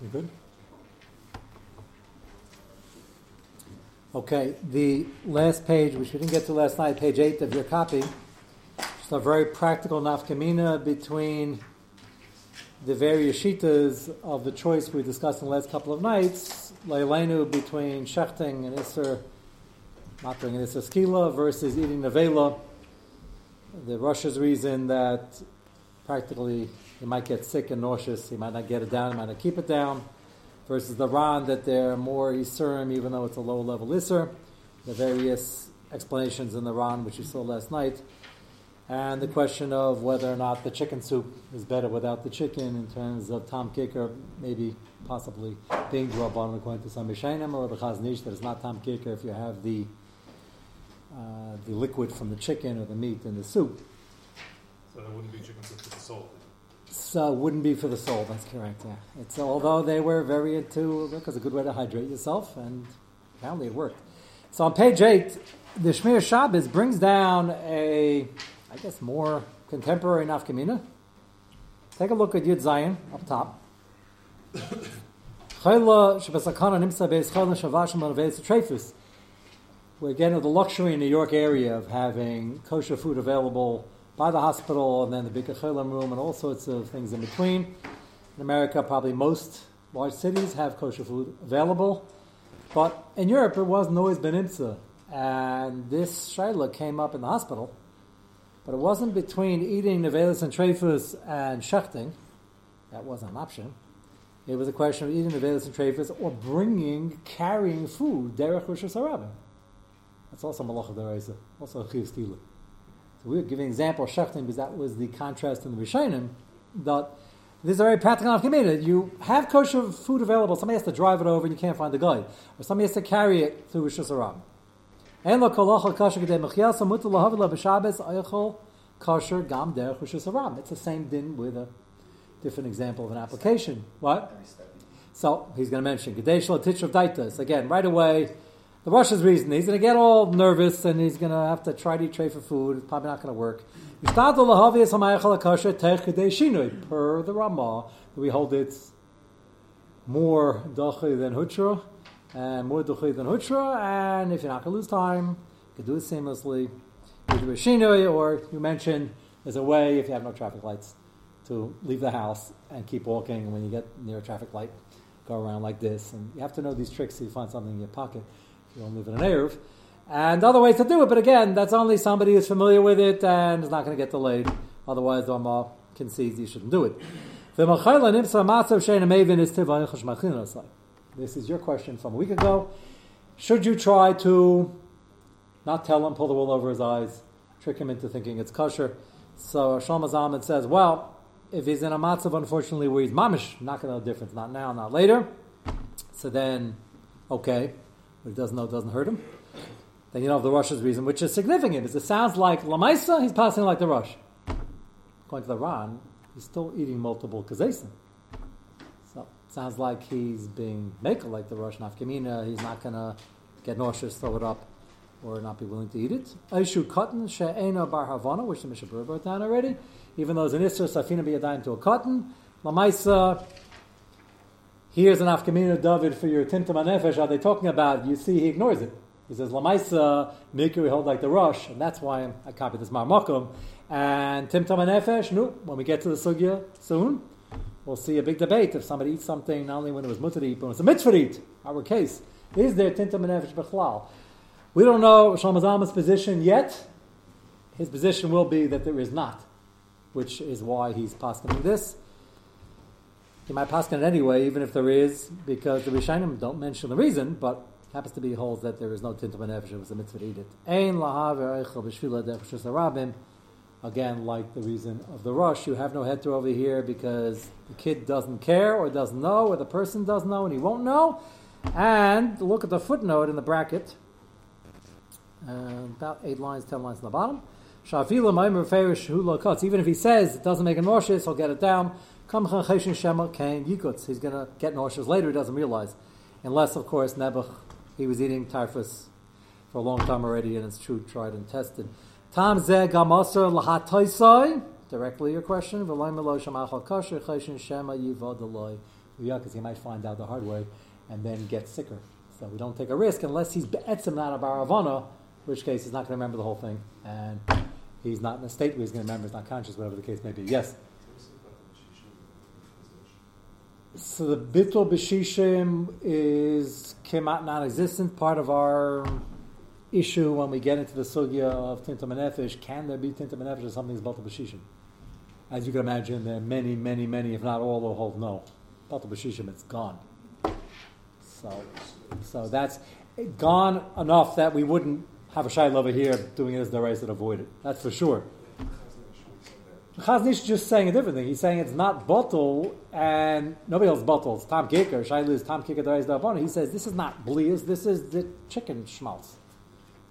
You good? Okay, the last page, which we didn't get to last night, page 8 of your copy, just a very practical nafkamina between the various shitas of the choice we discussed in the last couple of nights, Leilenu between shechting and Isser, not doing an Isser skila versus eating nevela. The Rosh's reason that practically he might get sick and nauseous, He might not get it down, He might not keep it down versus the Ran that they're more Isurim, even though it's a low level Isur. The various explanations in the Ran, which you saw last night. And the question of whether or not the chicken soup is better without the chicken in terms of Tom Kicker, maybe possibly being Draban according to some Mishainim, or the Chaznish that is not Tom Kicker if you have the uh, the liquid from the chicken or the meat in the soup. So that wouldn't be chicken soup with the salt. So wouldn't be for the soul. That's correct. Yeah. It's although they were very into because a good way to hydrate yourself, and apparently it worked. So on page eight, the Shmir Shabbos brings down a, I guess, more contemporary nafkamina. Take a look at Yud Zion up top. We're getting the luxury in New York area of having kosher food available by the hospital and then the big Chelam room and all sorts of things in between. In America, probably most large cities have kosher food available. But in Europe, it wasn't always ben. And this shaila came up in the hospital. But it wasn't between eating nevelis and treifus and shechting. That wasn't an option. It was a question of eating nevelis and treifus or bringing, carrying food, derech Rosh That's also malacha deraisa, also chiv so we were giving an example of shechting because that was the contrast in the Rishonim. That this is a very practical nafkamina. You have kosher food available. Somebody has to drive it over and you can't find the guy, or somebody has to carry it through Reshus Harabim. And lo kolachal kosher gedei mechiyasa mutu lahavila b'shabes ayachol kosher gam derech Reshus Harabim. It's the same din with a different example of an application. What? So he's going to mention gedei shlo of daitas again right away. The Rosh's reason he's going to get all nervous and he's going to have to try to tray for food. It's probably not going to work. Per the Ramah, we hold it more dachi than hutra and more dachi than hutra. And if you're not going to lose time, you can do it seamlessly. Either shinoi or you mentioned there's a way if you have no traffic lights to leave the house and keep walking. And when you get near a traffic light, go around like this. And you have to know these tricks so you find something in your pocket you don't live in an Eruv. And other ways to do it, but again, that's only somebody who's familiar with it and is not going to get delayed. Otherwise, the Rama concedes you shouldn't do it. This is your question from a week ago. Should you try to not tell him, pull the wool over his eyes, trick him into thinking it's kosher? So Shlomo Zalman says, well, if he's in a matzav, unfortunately, where he's mamish, not going to know the difference, not now, not later. So then, okay, he doesn't know doesn't hurt him. Then you know the Rosh's reason, which is significant, is it sounds like Lamaisa, he's passing like the Rosh. According to the Ran, he's still eating multiple kazesim. So it sounds like he's being maker like the Rosh Nafkamina, he's not gonna get nauseous, throw it up, or not be willing to eat it. Aishu cotton she'ena bar havana, which the Mishnah wrote down already. Even though it's an Isra, Safina be a to a cotton. Lamaisa, Here's an Afkamina David for your Timtum Nefesh. Are they talking about? You see, he ignores it. He says, Lamaisa, Mikri, we hold like the Rosh, and that's why I copied this Marmokum. And Timtum Nefesh, no, when we get to the Sugya soon, we'll see a big debate if somebody eats something, not only when it was mutter but when it's a mitzvah. Our case, is there Timtum Nefesh Bechlal? We don't know Shlomo Zalman's position yet. His position will be that there is not, which is why he's posting this. He might pass it anyway, even if there is, because the Rishonim don't mention the reason, but happens to be holds that there is no timtum nefesh. It was a mitzvah to eat it. Again, like the reason of the Rosh, you have no head to over here because the kid doesn't care or doesn't know, or the person doesn't know and he won't know. And look at the footnote in the bracket, uh, about eight lines, ten lines on the bottom. Even if he says it doesn't make a nauseous, he'll get it down. He's going to get nauseous later, he doesn't realize. Unless, of course, Nebuch, he was eating treifus for a long time already, and it's true, tried and tested. Tam ze gamasar lahatoisai. Directly your question. because he might find out the hard way and then get sicker. So we don't take a risk unless he's be'etzim not a bar havana, in which case he's not going to remember the whole thing. And he's not in a state where he's going to remember, he's not conscious, whatever the case may be. Yes? So the bittul b'shishim is kemat non-existent, part of our issue when we get into the sugya of tintam and nefesh. Can there be tintam and nefesh or something is bittul b'shishim? As you can imagine, there are many, many, many, if not all, who hold no. Bittul b'shishim, it's gone. So, so that's gone enough that we wouldn't have a shail over here doing it as the race that avoid it. That's for sure. Chaznish is just saying a different thing. He's saying it's not bottle and nobody else bottles. Tom Kicker, Shaila is Tom Kicker the Rabban. He says this is not blias, this is the chicken schmaltz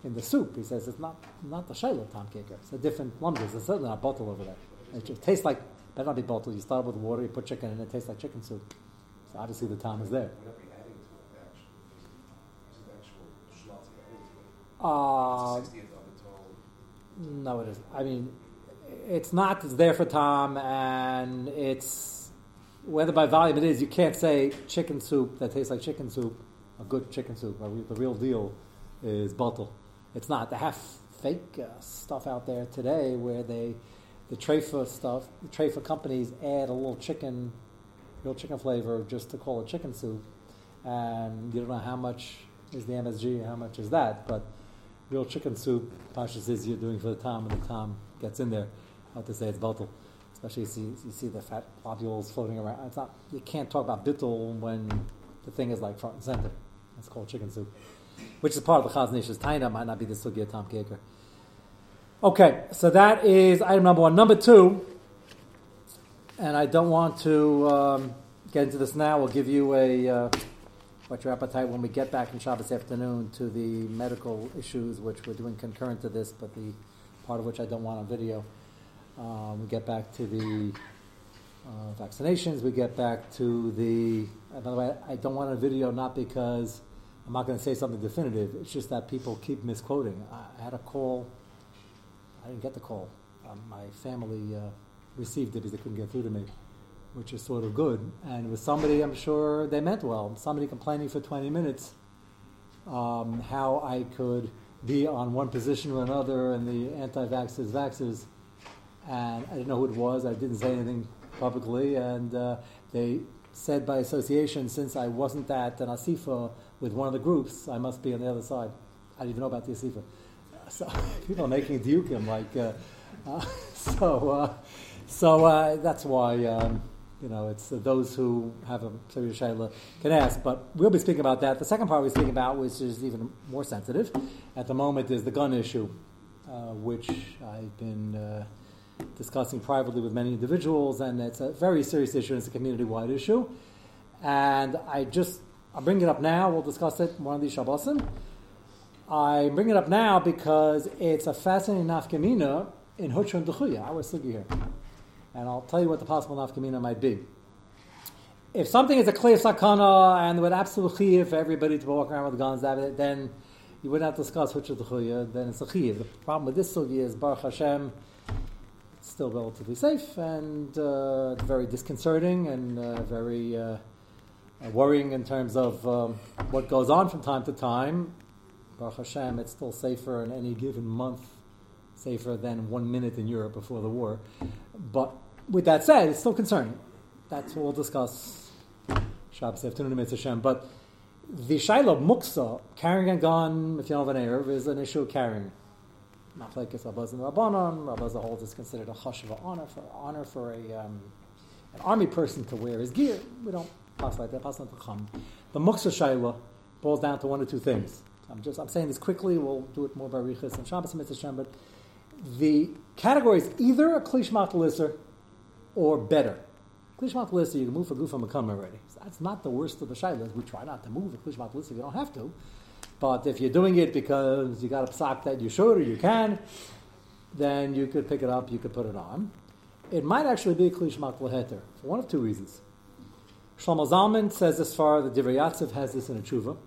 in the soup. He says it's not not the Shaila Tom Kicker. It's a different lumber. It's certainly not bottle over there. It just tastes like better not be bottle. You start with water, you put chicken in, it tastes like chicken soup. So obviously the Tom is there. Uh, no, it isn't. I mean, it's not. It's there for Tom, and it's whether by volume it is. You can't say chicken soup that tastes like chicken soup, a good chicken soup. The real deal is bottle. It's not. They have fake uh, stuff out there today where they, the Trafa stuff, the Trafa companies add a little chicken, real chicken flavor just to call it chicken soup, and you don't know how much is the MSG, how much is that, but real chicken soup, Pasha says you're doing for the Tom, and the Tom gets in there. How to say it's bottle. Especially you see, you see the fat globules floating around. It's not, you can't talk about bittul when the thing is like front and center. It's called chicken soup. Which is part of the Chaznish's Taina, might not be the Sugya Tom Kaker. Okay, so that is item number one. Number two, and I don't want to um, get into this now, we'll give you a. Uh, what's your appetite when we get back in Shabbos afternoon to the medical issues, which we're doing concurrent to this, but the part of which I don't want on video. Um, we get back to the uh, vaccinations. We get back to the. Uh, by the way, I don't want a video not because I'm not going to say something definitive. It's just that people keep misquoting. I, I had a call. I didn't get the call. Um, my family uh, received it because they couldn't get through to me which is sort of good. And with somebody, I'm sure they meant well, somebody complaining for 20 minutes um, how I could be on one position or another and the anti-vaxxers, vaxxers, and I didn't know who it was. I didn't say anything publicly, and uh, they said by association, since I wasn't at an asifa with one of the groups, I must be on the other side. I didn't even know about the asifa. So people are making dukim like, uh, uh, so uh, so uh, that's why. Um, you know, it's uh, those who have a serious shayla can ask. But we'll be speaking about that. The second part we're speaking about, which is even more sensitive at the moment, is the gun issue, uh, which I've been uh, discussing privately with many individuals, and it's a very serious issue. It's a community-wide issue, and I just I'll bring it up now. We'll discuss it one of these Shabbosim. I bring it up now because it's a fascinating nafkamina in and Dechuya, our sugi here and I'll tell you what the possible nafkamina might be. If something is a clear sakana and with absolute chiyuv for everybody to walk around with guns, then you wouldn't have to discuss which is the chiyuv, then it's a chiyuv. The problem with this sugi is Baruch Hashem, it's still relatively safe and uh, very disconcerting and uh, very uh, worrying in terms of um, what goes on from time to time. Baruch Hashem, it's still safer in any given month, safer than one minute in Europe before the war. But with that said, it's still concerning. That's what we'll discuss Shabbos afternoon, Mitzvah Hashem. But the Shiloh Muksa, carrying a gun, if you don't have an is an issue of carrying. Not like it's Rabbaz and Rabbanon. Rabbaz holds is considered a of honor for honor for a um, an army person to wear his gear. We don't pass like that. Pass not to. The Muksa Shiloh boils down to one or two things. I'm just I'm saying this quickly. We'll do it more by Riches and Shabbos and Mitzvah. But the category is either a Klishmat or better. Klishmat Lissa, you can move for Gufa Makam already. So that's not the worst of the Shailas. We try not to move the Klishmat Lissa if you don't have to. But if you're doing it because you got a psak that you should or you can, then you could pick it up, you could put it on. It might actually be a Klishmat Leheter for one of two reasons. Shlomo Zalman says this far, the Divrei has this in a tshuva.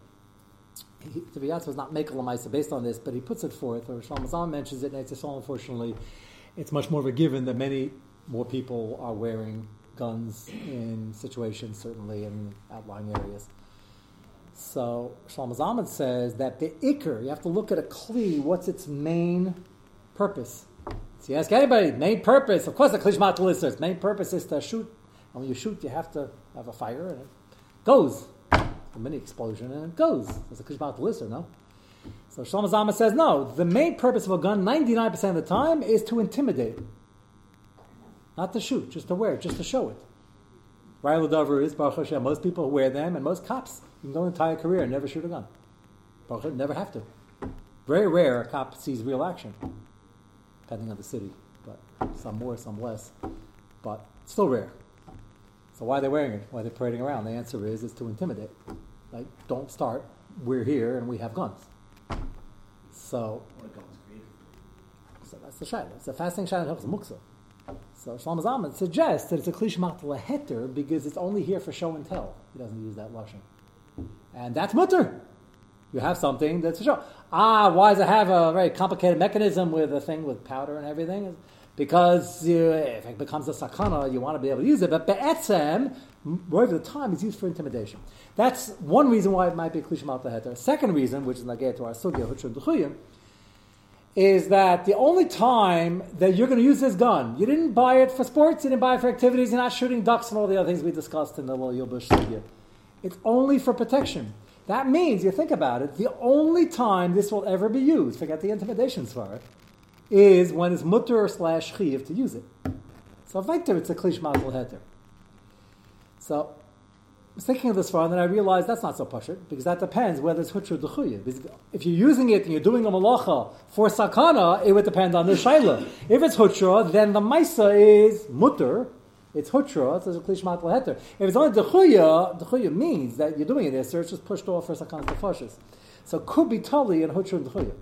Divrei Yatziv is not Mekel Lamaisa based on this, but he puts it forth, or Shlomo Zalman mentions it, and it's unfortunately, it's much more of a given that many more people are wearing guns in situations, certainly in outlying areas. So Shlomo Zalman says that the ikr, you have to look at a kli, what's its main purpose? So you ask anybody, main purpose, of course the klishmat its main purpose is to shoot. And when you shoot, you have to have a fire and it goes. A mini explosion and it goes. It's a klishmat no? So Shlomo Zalman says, no, the main purpose of a gun 99% of the time is to intimidate. Not to shoot, just to wear just to show it. Riley Dover is, Baruch Hashem, most people wear them, and most cops, you can go an entire career and never shoot a gun. Baruch Hashem, never have to. Very rare a cop sees real action, depending on the city, but some more, some less, but still rare. So why are they wearing it? Why are they parading around? The answer is, it's to intimidate. Like, don't start, we're here and we have guns. So, so that's the shaila. It's a fasting shaila helps muksa. So Shlomo Zalman suggests that it's a klishmat leheter because it's only here for show and tell. He doesn't use that lashon, and that's mutter. You have something that's for show. Ah, why does it have a very complicated mechanism with a thing with powder and everything? Because you, if it becomes a sakana, you want to be able to use it. But be'etzem, of the time, is used for intimidation. That's one reason why it might be klishmat leheter. Second reason, which is nageh to our sugya huchun is that the only time that you're going to use this gun, you didn't buy it for sports, you didn't buy it for activities, you're not shooting ducks and all the other things we discussed in the little Yilbush sugya. It's only for protection. That means, you think about it, the only time this will ever be used, forget the intimidation it, is when it's mutter slash chiv to use it. So vector, it's a klish mazel heter. So was thinking of this far, and then I realized that's not so pashut because that depends whether it's hutra dechuya. If you're using it and you're doing a malacha for sakana, it would depend on the shaila. If it's hutra, then the maisa is mutter. It's hutra, so it's a klishmat laheter. If it's only dechuya, dechuya means that you're doing it so it's just pushed off for sakana tefashis. So it could be tali and hutra and dechuya.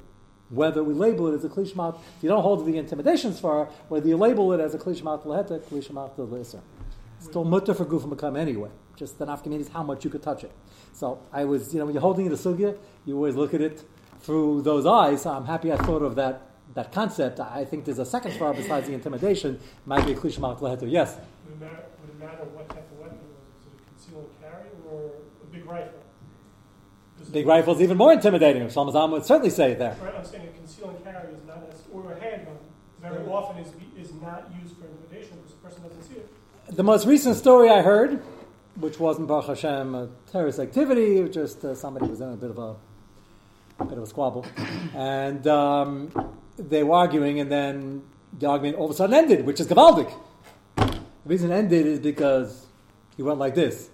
Whether we label it as a klishmat, if you don't hold the intimidation far, whether you label it as a klishmat laheter, klishmat leser. Still mutter for gufim anyway. Just the nafkamin is how much you could touch it. So I was, you know, when you're holding it a sugya, you always look at it through those eyes. So I'm happy I thought of that that concept. I think there's a second far besides the intimidation. Might be a klishma leheter. Yes. Would it, matter, would it matter what type of weapon it was? Is it a conceal and carry or a big rifle? Big rifle is even more intimidating. Shlomo Zalman would certainly say it there. Right, I'm saying a conceal and carry is not as, or a handgun very often is, is not used for intimidation because the person doesn't see it. The most recent story I heard which wasn't Baruch Hashem a terrorist activity, just uh, somebody was in a bit of a, a bit of a squabble, and um, they were arguing, and then the argument all of a sudden ended, which is gavaldik. The reason it ended is because he went like this.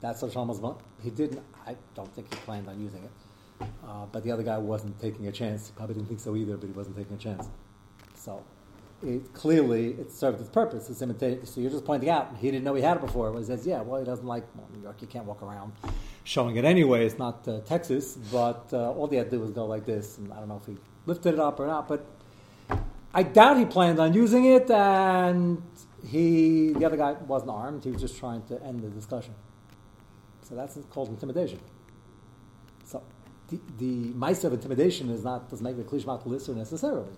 That's what Shlomo's He didn't. I don't think he planned on using it, uh, but the other guy wasn't taking a chance. He probably didn't think so either, but he wasn't taking a chance. So it clearly it served its purpose. It's imitated. So you're just pointing out he didn't know he had it before. He says, yeah, well, he doesn't like well, New York. You can't walk around showing it anyway. It's not uh, Texas, but uh, all he had to do was go like this. And I don't know if he lifted it up or not, but I doubt he planned on using it. And he, the other guy, wasn't armed. He was just trying to end the discussion. So that's called intimidation. So the, the mice of intimidation is not doesn't make the klishmat lister necessarily.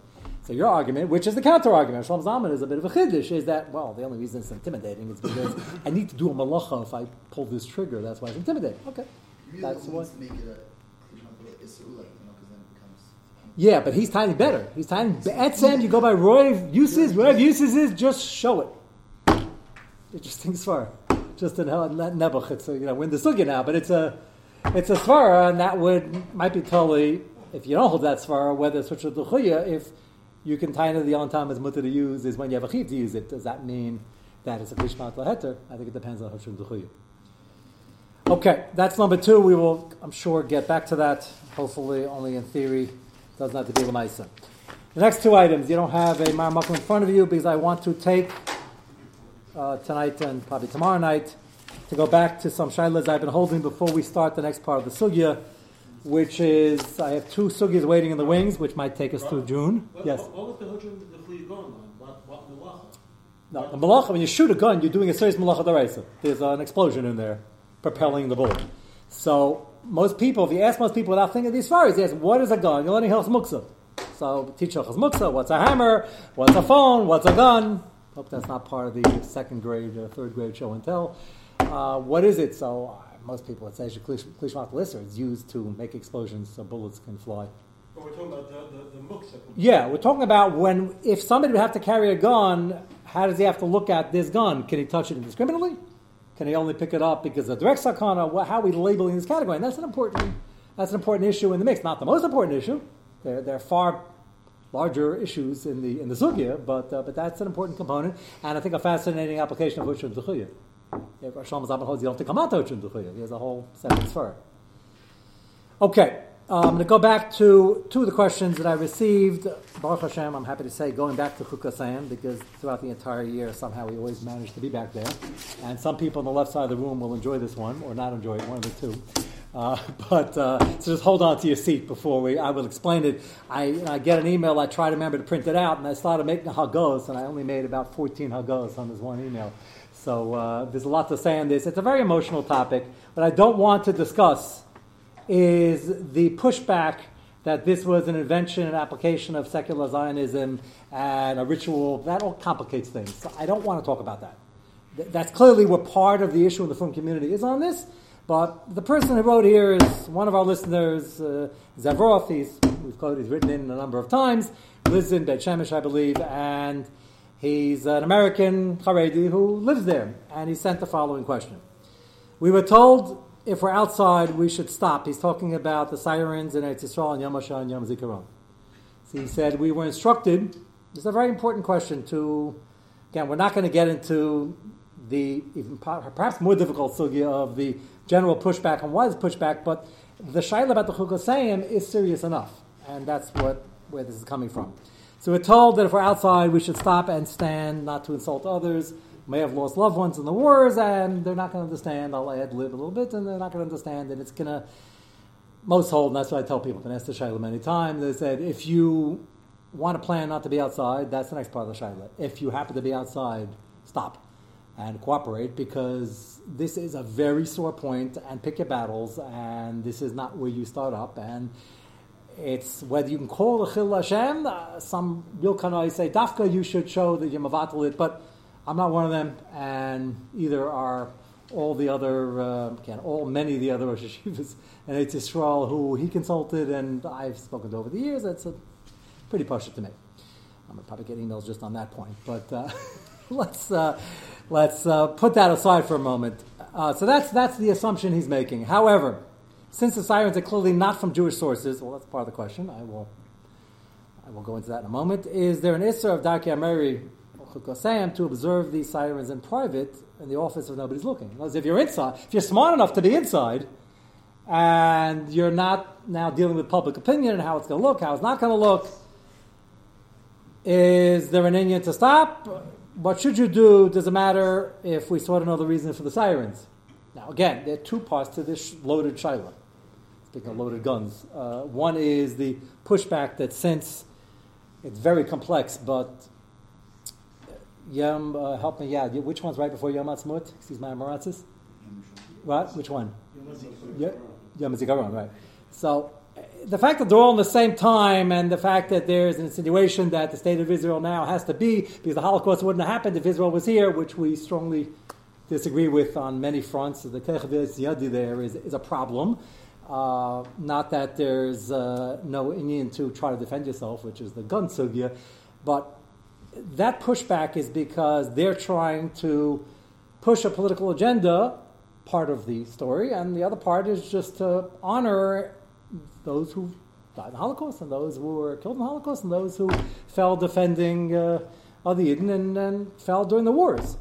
So your argument, which is the counter argument, Shlomo Zalman is a bit of a chiddush, is that well, the only reason it's intimidating is because I need to do a malacha if I pull this trigger. That's why it's intimidating. Okay, that's what. Yeah, but he's tiny better. He's tiny. Etzem, you go by Roy uses. Roy uses is just show it. Interesting svar. Just in Nebuch, it's a, you know we're in the sugya now, but it's a it's a svara, and that would might be totally if you don't hold that svara, whether it's such a if you can tie into the only time it's mutter to use is when you have a chiv to use it. Does that mean that it's a klishmat laheter? I think it depends on Hashim Duchuyu. Okay, that's number two. We will, I'm sure, get back to that. Hopefully, only in theory. Doesn't have to be Lamaisa. The next two items, you don't have a Marmakal in front of you because I want to take uh, tonight and probably tomorrow night to go back to some shailas I've been holding before we start the next part of the sugya which is I have two sugis waiting in the wings, which might take us through June. What, yes. What, what was the the flea going on? What, what malacha? No, the malacha. When you shoot a gun, you're doing a serious malacha deraisa. There's an explosion in there, propelling the bullet. So most people, if you ask most people without thinking of these fires, they ask, "What is a gun?" You're learning hilchos muksa. So teach hilchos muksa. What's a hammer? What's a phone? What's a gun? Hope that's not part of the second grade, uh, third grade show and tell. Uh, what is it? So most people would say. It's used to make explosions so bullets can fly. But we're talking about the, the, the muksa. Yeah, we're talking about when if somebody would have to carry a gun, how does he have to look at this gun? Can he touch it indiscriminately? Can he only pick it up because of direct sakana? How are we labeling this category? And that's an important that's an important issue in the mix. Not the most important issue. There, there are far larger issues in the in the sugya, but uh, but that's an important component, and I think a fascinating application of Ushun Zechuya. If Holds you don't have to come out Zechuya. There's a whole separate it. Okay, um, I'm going to go back to two of the questions that I received. Baruch Hashem, I'm happy to say, going back to Chukasayim, because throughout the entire year, somehow we always manage to be back there. And some people on the left side of the room will enjoy this one, or not enjoy it, one of the two. Uh, but uh, so just hold on to your seat before we. I will explain it. I, I get an email. I try to remember to print it out, and I started making hagos, and I only made about 14 hagos on this one email. So uh, there's a lot to say on this. It's a very emotional topic, but I don't want to discuss is the pushback that this was an invention and application of secular Zionism and a ritual. That all complicates things. So I don't want to talk about that. Th- That's clearly what part of the issue in the film community is on this. But the person who wrote here is one of our listeners, uh, Zavroff. He's, we've quoted, he's written in a number of times, lives in Beit Shemesh, I believe, and he's an American Haredi who lives there. And he sent the following question. We were told if we're outside, we should stop. He's talking about the sirens in Eretz Yisrael and Yom and Yom Zikaron. So he said we were instructed. This is a very important question. To again, we're not going to get into the even perhaps more difficult sugya of the general pushback and why is pushback, but the shaila about the chukosayim is serious enough, and that's what where this is coming from. So we're told that if we're outside, we should stop and stand, not to insult others. May have lost loved ones in the wars, and they're not going to understand. I'll add lib a little bit, and they're not going to understand, and it's going to most hold, and that's what I tell people. I've been asked the shaila many times. They said if you want to plan not to be outside, that's the next part of the shaila. If you happen to be outside, stop and cooperate because this is a very sore point and pick your battles and this is not where you start up and it's whether you can call the Chil Hashem, uh, some real kanai say dafka you should show that you're mavatal it, but I'm not one of them and either are all the other, uh, can all many of the other Rosh Hashivas and it's Israel who he consulted and I've spoken to over the years. That's a pretty partial to me. I'm probably get emails just on that point, but uh, let's uh, let's uh, put that aside for a moment. Uh, so that's that's the assumption he's making. However, since the sirens are clearly not from Jewish sources, well, that's part of the question. I will I will go into that in a moment. Is there an Isser of Darkei Emori to observe these sirens in private in the office if nobody's looking? Because if you're inside, if you're smart enough to be inside, and you're not now dealing with public opinion and how it's going to look, how it's not going to look, is there an Indian to stop? What should you do? Does it matter if we sort of know the reason for the sirens? Now, again, there are two parts to this loaded shaila. Speaking of loaded guns, uh, one is the pushback that since it's very complex, but Yom, uh, help me, yeah, which one's right before Yom Ha'atzmaut? Excuse my Maratzis? What? Which one? Yom Zikaron, right. So uh, the fact that they're all in the same time and the fact that there's an insinuation that the state of Israel now has to be, because the Holocaust wouldn't have happened if Israel was here, which we strongly disagree with on many fronts. The Kechavir Yadi there is, is a problem. Uh, not that there's uh, no Indian to try to defend yourself, which is the gun sugya, but that pushback is because they're trying to push a political agenda, part of the story, and the other part is just to honor those who died in the Holocaust and those who were killed in the Holocaust and those who fell defending uh, other Yidden and, and fell during the wars.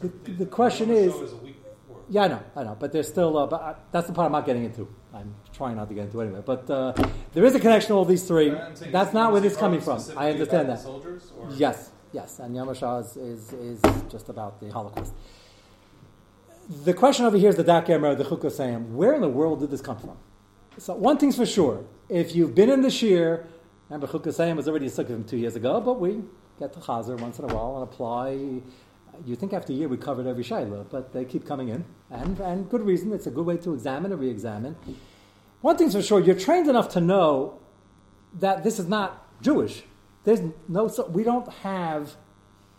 The- the question is- HaShoah is a week before. Yeah, I know, I know, but there's still, uh, but uh, that's the part I'm not getting into. I'm trying not to get into anyway. But uh, there is a connection to all these three. That's not where this is coming from. I understand that. Soldiers? Yes, yes, and Yom HaShoah is, is, is just about the Holocaust. The question over here is the Dak Emer, the Chukosayim. Where in the world did this come from? So one thing's for sure. If you've been in the Shir, remember Chukosayim was already stuck him two years ago, but we get to Chazer once in a while and apply. You think after a year we covered every Shaila, but they keep coming in. And, and good reason. It's a good way to examine and re-examine. One thing's for sure, you're trained enough to know that this is not Jewish. There's no, so we don't have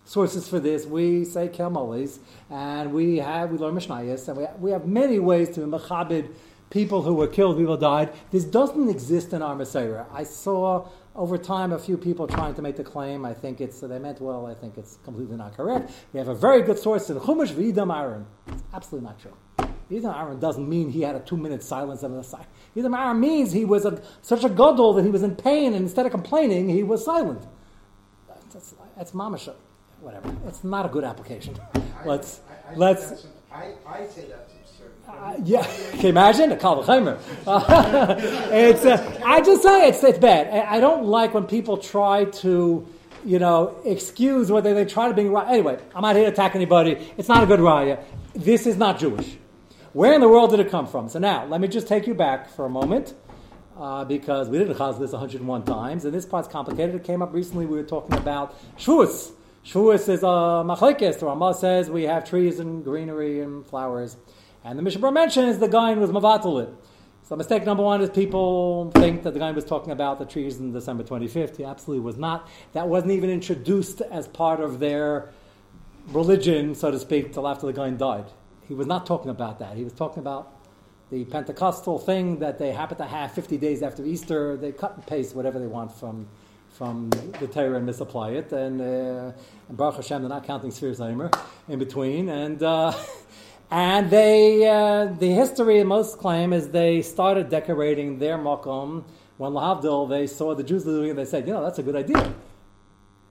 sources for this. We say Kelmolis, and we have we learn Mishnayos, and we we have many ways to mechabed people who were killed, people died. This doesn't exist in our Messiah. I saw over time a few people trying to make the claim. I think it's they meant well. I think it's completely not correct. We have a very good source in Chumash V'idam Aaron. It's absolutely not true. V'idam Aaron doesn't mean he had a two-minute silence on the side. V'idam Aaron means he was a, such a gadol that he was in pain, and instead of complaining, he was silent. That's, that's mamasha. Whatever. It's not a good application. Let's I, I let's. I, I say that. Uh, yeah, can you imagine a Kalvachaimer? it's. Uh, I just say it's it's bad. I, don't like when people try to, you know, excuse whether they try to be right. Anyway, I'm not here to attack anybody. It's not a good raya. This is not Jewish. Where in the world did it come from? So now, let me just take you back for a moment. Uh, because we didn't chaz this 101 times, and this part's complicated. It came up recently. We were talking about Shavuos. Shavuos is a machlekes. The Ramah says we have trees and greenery and flowers, and the Mishnah mentions the guy was mavatal it. So mistake number one is people think that the guy was talking about the trees in December 25th. He absolutely was not. That wasn't even introduced as part of their religion, so to speak, till after the guy died. He was not talking about that. He was talking about the Pentecostal thing that they happen to have 50 days after Easter. They cut and paste whatever they want from from the Torah and misapply it. And, uh, and Baruch Hashem, they're not counting Sphere Zaymer in between. And uh, and they uh, the history most claim is they started decorating their makom when Lahavdil they saw the Jews doing it. They said, you know, that's a good idea.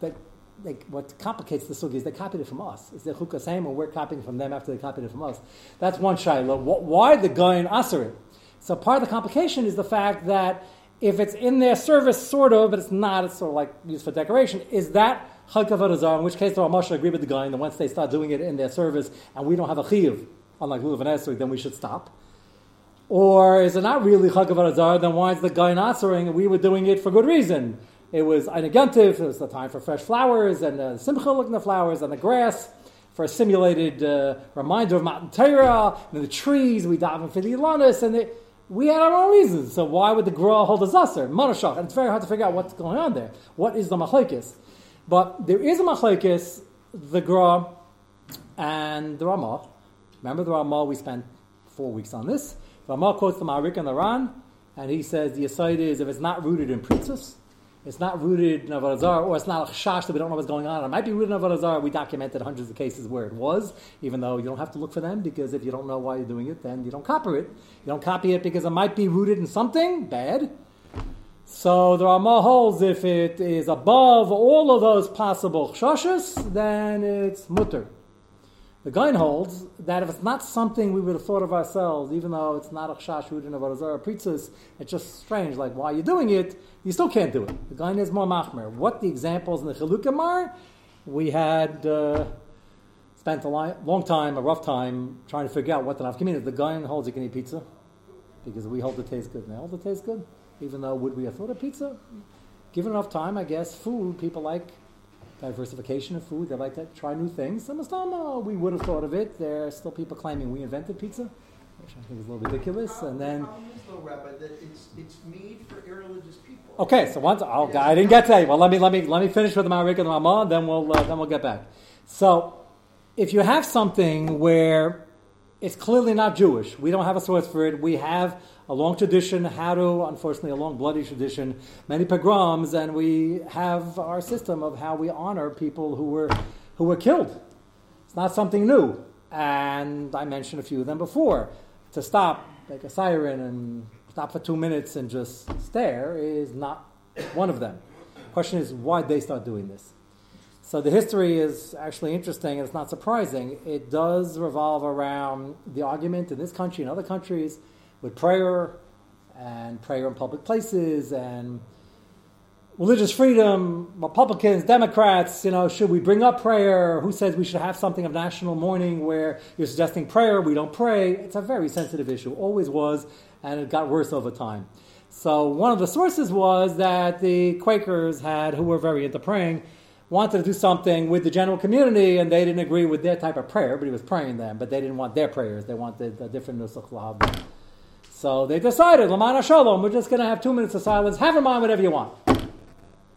But they, what complicates the sugi is they copied it from us. Is the chukah same, or we're copying from them after they copied it from us. That's one shaila. Why the guy in aser it? So part of the complication is the fact that if it's in their service, sort of, but it's not, it's sort of like used for decoration, is that chakav azar, in which case the Ramasha agree with the guy, and then once they start doing it in their service, and we don't have a chiyuv, unlike lulav and esrog, then we should stop. Or is it not really chakav azar, then why is the guy not answering, and we were doing it for good reason? It was Einigantiv, it was the time for fresh flowers, and uh, simcha looking the flowers, and the grass, for a simulated uh, reminder of Matan Torah, and the trees, we daven for the Ilanis, and we had our own reasons. So why would the Gra hold a Zasser? Monoshach. And it's very hard to figure out what's going on there. What is the Machlaikis? But there is a Machlaikis, the Gra and the Ramah. Remember the Ramah, we spent four weeks on this. The Ramah quotes the Ma'arik and the Ran, and he says the aside is if it's not rooted in pritzas, it's not rooted in Avodah or it's not a chash that we don't know what's going on. It might be rooted in Avodah We documented hundreds of cases where it was, even though you don't have to look for them because if you don't know why you're doing it, then you don't copy it. You don't copy it because it might be rooted in something bad. So there are more holes. If it is above all of those possible chashas, then it's mutter. The Gain holds that if it's not something we would have thought of ourselves, even though it's not a chash rooted in Avodah or pritzas, it's just strange. Like why are you're doing it, you still can't do it. The Gain is more machmer. What the examples in the Chilukim are, we had uh, spent a long time, a rough time, trying to figure out what the nafkamin is. The Gain holds you can eat pizza because we hold it tastes good. They hold it tastes good, even though would we have thought of pizza? Given enough time, I guess food people like diversification of food. They like to try new things. Some of oh, we would have thought of it. There are still people claiming we invented pizza, which I think is a little ridiculous. And then, The is, though, Rabbi, that it's, it's made for irreligious people. okay, so once oh, I didn't get to that. Well, let me let me let me finish with the Marik and the Ramah, then we'll uh, then we'll get back. So, if you have something where it's clearly not Jewish, we don't have a source for it. We have a long tradition, how to, unfortunately, a long bloody tradition, many pogroms, and we have our system of how we honor people who were who were killed. It's not something new, and I mentioned a few of them before. To stop, like a siren, and stop for two minutes and just stare is not one of them. Question is, why they start doing this? So the history is actually interesting and it's not surprising. It does revolve around the argument in this country and other countries with prayer and prayer in public places and religious freedom, Republicans, Democrats, you know, should we bring up prayer? Who says we should have something of national mourning where you're suggesting prayer, we don't pray? It's a very sensitive issue, always was, and it got worse over time. So one of the sources was that the Quakers had, who were very into praying, wanted to do something with the general community, and they didn't agree with their type of prayer, but he was praying them, but they didn't want their prayers. They wanted a different nusach lahab. So they decided, Lamana Shalom, we're just going to have two minutes of silence. Have in mind whatever you want.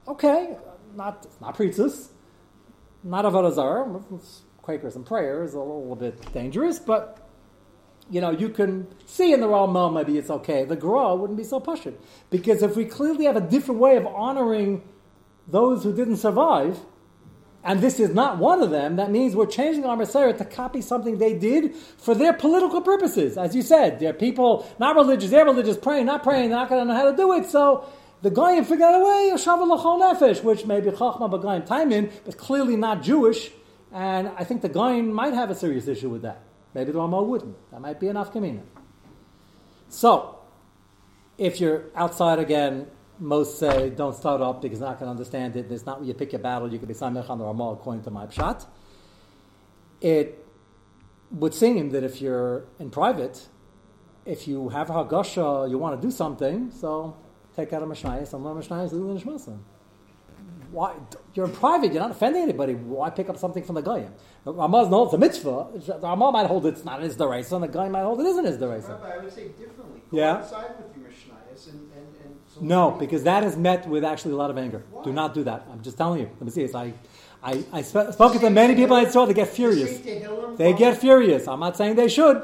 Okay, not not preachers. not avodah zarah. Quakers and prayer is a little bit dangerous, but you know you can see in the Rama maybe it's okay. The Gra wouldn't be so pushing because if we clearly have a different way of honoring those who didn't survive, and this is not one of them, that means we're changing our Messiah to copy something they did for their political purposes. As you said, they're people not religious, they're religious, praying, not praying, they're not going to know how to do it. So the Goyim figured out a way, Nefesh, which may be Chachma B'Goyim Taimin, but clearly not Jewish. And I think the Goyim might have a serious issue with that. Maybe the Rama wouldn't. That might be enough kamina. So, if you're outside again, most say don't start up because you're not going to understand it. It's not where you pick your battle. You could be Samech on the Ramah according to my pshat. It would seem that if you're in private, if you have a hagasha, you want to do something, so take out a mishnayis and learn mishnayis and nishmasim. Why you're in private? You're not offending anybody. Why pick up something from the goyim? Ramah knows it's a mitzvah. The Ramah might hold it's not his deraisa, and the guy might hold it isn't his. Rabbi, I would say differently. Go Yeah. outside with your Mishnayos and, and, and so No, because that is met with actually a lot of anger. Do not do that. I'm just telling you. Let me see. It's, I, I, I sp- spoken to many people I saw. They get furious. They get furious. I'm not saying they should,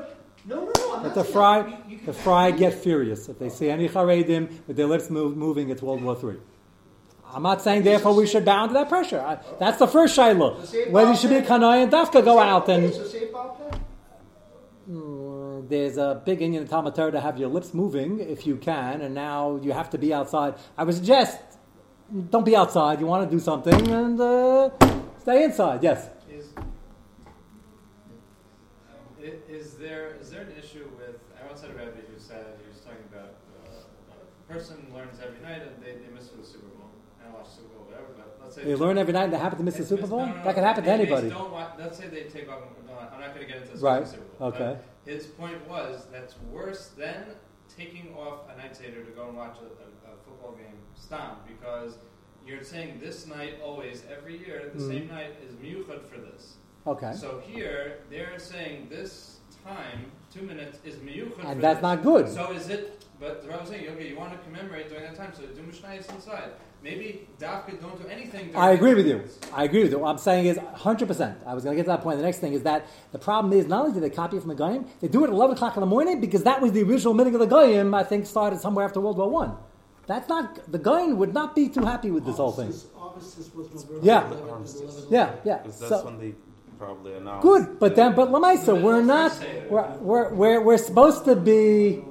No, no, no. But the fry, the fry get furious if they see any charedim with their lips move, moving. It's World War Three. I'm not saying therefore we should bow under that pressure. I, that's the first shiloh. Whether you should be a kanai and dafka go out and So say about that. Mm, there's a big Indian Torah to have your lips moving if you can, and now you have to be outside. I would suggest don't be outside. You want to do something and uh, stay inside. Yes. Is, is there is there an issue with? I once had a rabbi who said he was talking about uh, a person learns every night and they, they miss the Super Bowl. Watch Super Bowl, whatever. But let's say They learn every night that happened to miss the Super Bowl. no, no, no, that could happen to anybody. Don't watch, let's say they take off. I'm not going to get into this. Right, Super Bowl, okay. His point was that's worse than taking off a night seder to go and watch a, a, a football game. Stop because you're saying this night always every year the Mhm. same night is miyuchad for this. Okay. So here they're saying this time two minutes is miyuchad. for And that's not good. So is it? But the rabbi was saying, okay, you want to commemorate during that time, so do mishnayos inside. Maybe dafka don't do anything. During I agree with the you. I agree with you. What I'm saying is 100%. I was going to get to that point. The next thing is that the problem is not only do they copy it from the Goyim, they do it at 11 o'clock in the morning because that was the original meaning of the Goyim, I think, started somewhere after World War One. That's not, the Goyim would not be too happy with this whole thing. Armistice was November Yeah. 11th and Armistice. 11th. Yeah, yeah. Because that's So, when they probably announced. good, but then, but Lamaisa, Middle we're not, we're, we're, we're, we're supposed to be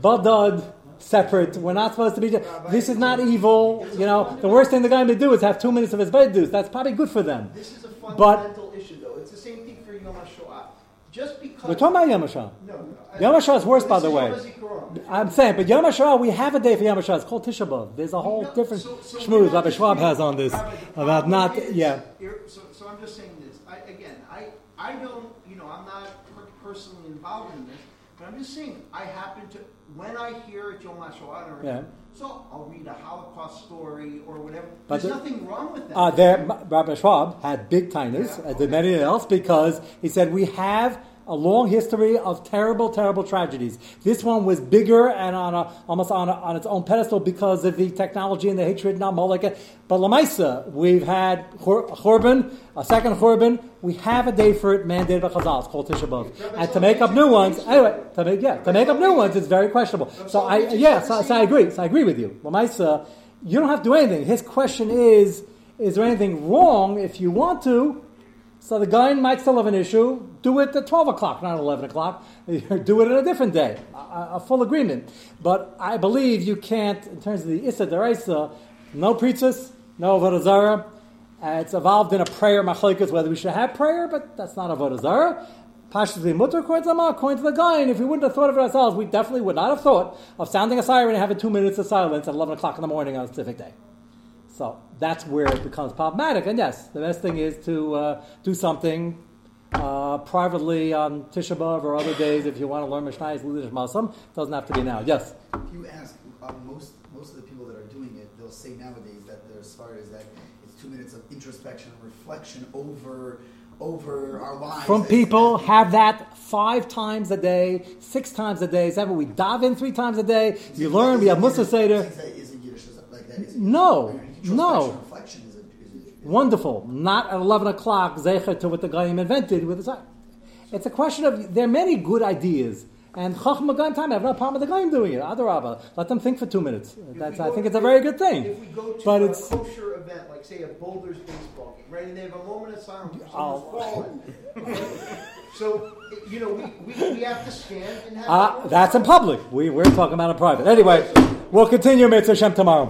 badad, separate. We're not supposed to be, this is not evil. You know, the worst thing the guy may do is have two minutes of his bedus. That's probably good for them. This is a But- fundamental issue, though. It's the same thing for Yom HaShoah. Just because. We're talking about Yom HaShoah. No, no. I- Yom HaShoah is worse, by the way. I'm saying, but Yom HaShoah, we have a day for Yom HaShoah. It's called Tisha B'Av. There's a whole No, different so- so schmooze Rabbi Schwab has on this about not, yeah. So, so I'm just saying this. I, again, I, don't, you know, I'm not per- personally involved in this, but I'm just saying, I happen to, when I hear at Yom HaShoah, or- Yeah. so I'll read a Holocaust story or whatever. But There's the- nothing wrong with that. Uh, there, Rabbi Schwab had big tinnitus, Yeah. as did many else, because he said we have a long history of terrible, terrible tragedies. This one was bigger and on a, almost on, a, on its own pedestal because of the technology and the hatred and Amalek. But Lamaisa, we've had Chorban, a second Chorban. We have a day for it mandated by Chazal. It's called Tisha B'Av. And to make up new ones, anyway, to make, yeah, to make up new ones, it's very questionable. So I, yeah, so, so I agree. So I agree with you. Lamaisa, you don't have to do anything. His question is, is there anything wrong if you want to? So the guy might still have an issue. Do it at 12 o'clock, not 11 o'clock. Do it on a different day. A, a full agreement. But I believe you can't, in terms of the Issa Deraisa, no preachers, no Avodah Zarah. Uh, it's evolved in a prayer machalikas, whether we should have prayer, but that's not a Zarah. Pashas mutter according to the and if we wouldn't have thought of it ourselves, we definitely would not have thought of sounding a siren and having two minutes of silence at 11 o'clock in the morning on a specific day. So that's where it becomes problematic. And yes, the best thing is to uh, do something uh, privately on Tisha B'Av or other days if you want to learn Mishnayos, Lidish Masam. Doesn't have to be now. Yes. If you ask um, most most of the people that are doing it, they'll say nowadays that they're as far as that it's two minutes of introspection and reflection over over our lives. From people have that five times a day, six times a day, seven. We dive in three times a day. You learn. We have Musa Seder. Is that- is it Yiddish? Is it like that? Is it No, no. Reflection is a, is Wonderful. Not at 11 o'clock, zecher to what the Goyim invented with his eye. It's a question of, there are many good ideas. And Chachma Goyim time, I have no problem with the Goyim doing it. Adarabba. Let them think for two minutes. If That's, I think it's a very good thing. If we go to But a it's- kosher event, like say a Boulders baseball game, right, and they have a moment of silence Oh. fallen. So, you know, we, we, we have to stand and have. Uh, that's in public. We, we're talking about in private. Anyway, we'll continue Mitzvah Shem tomorrow.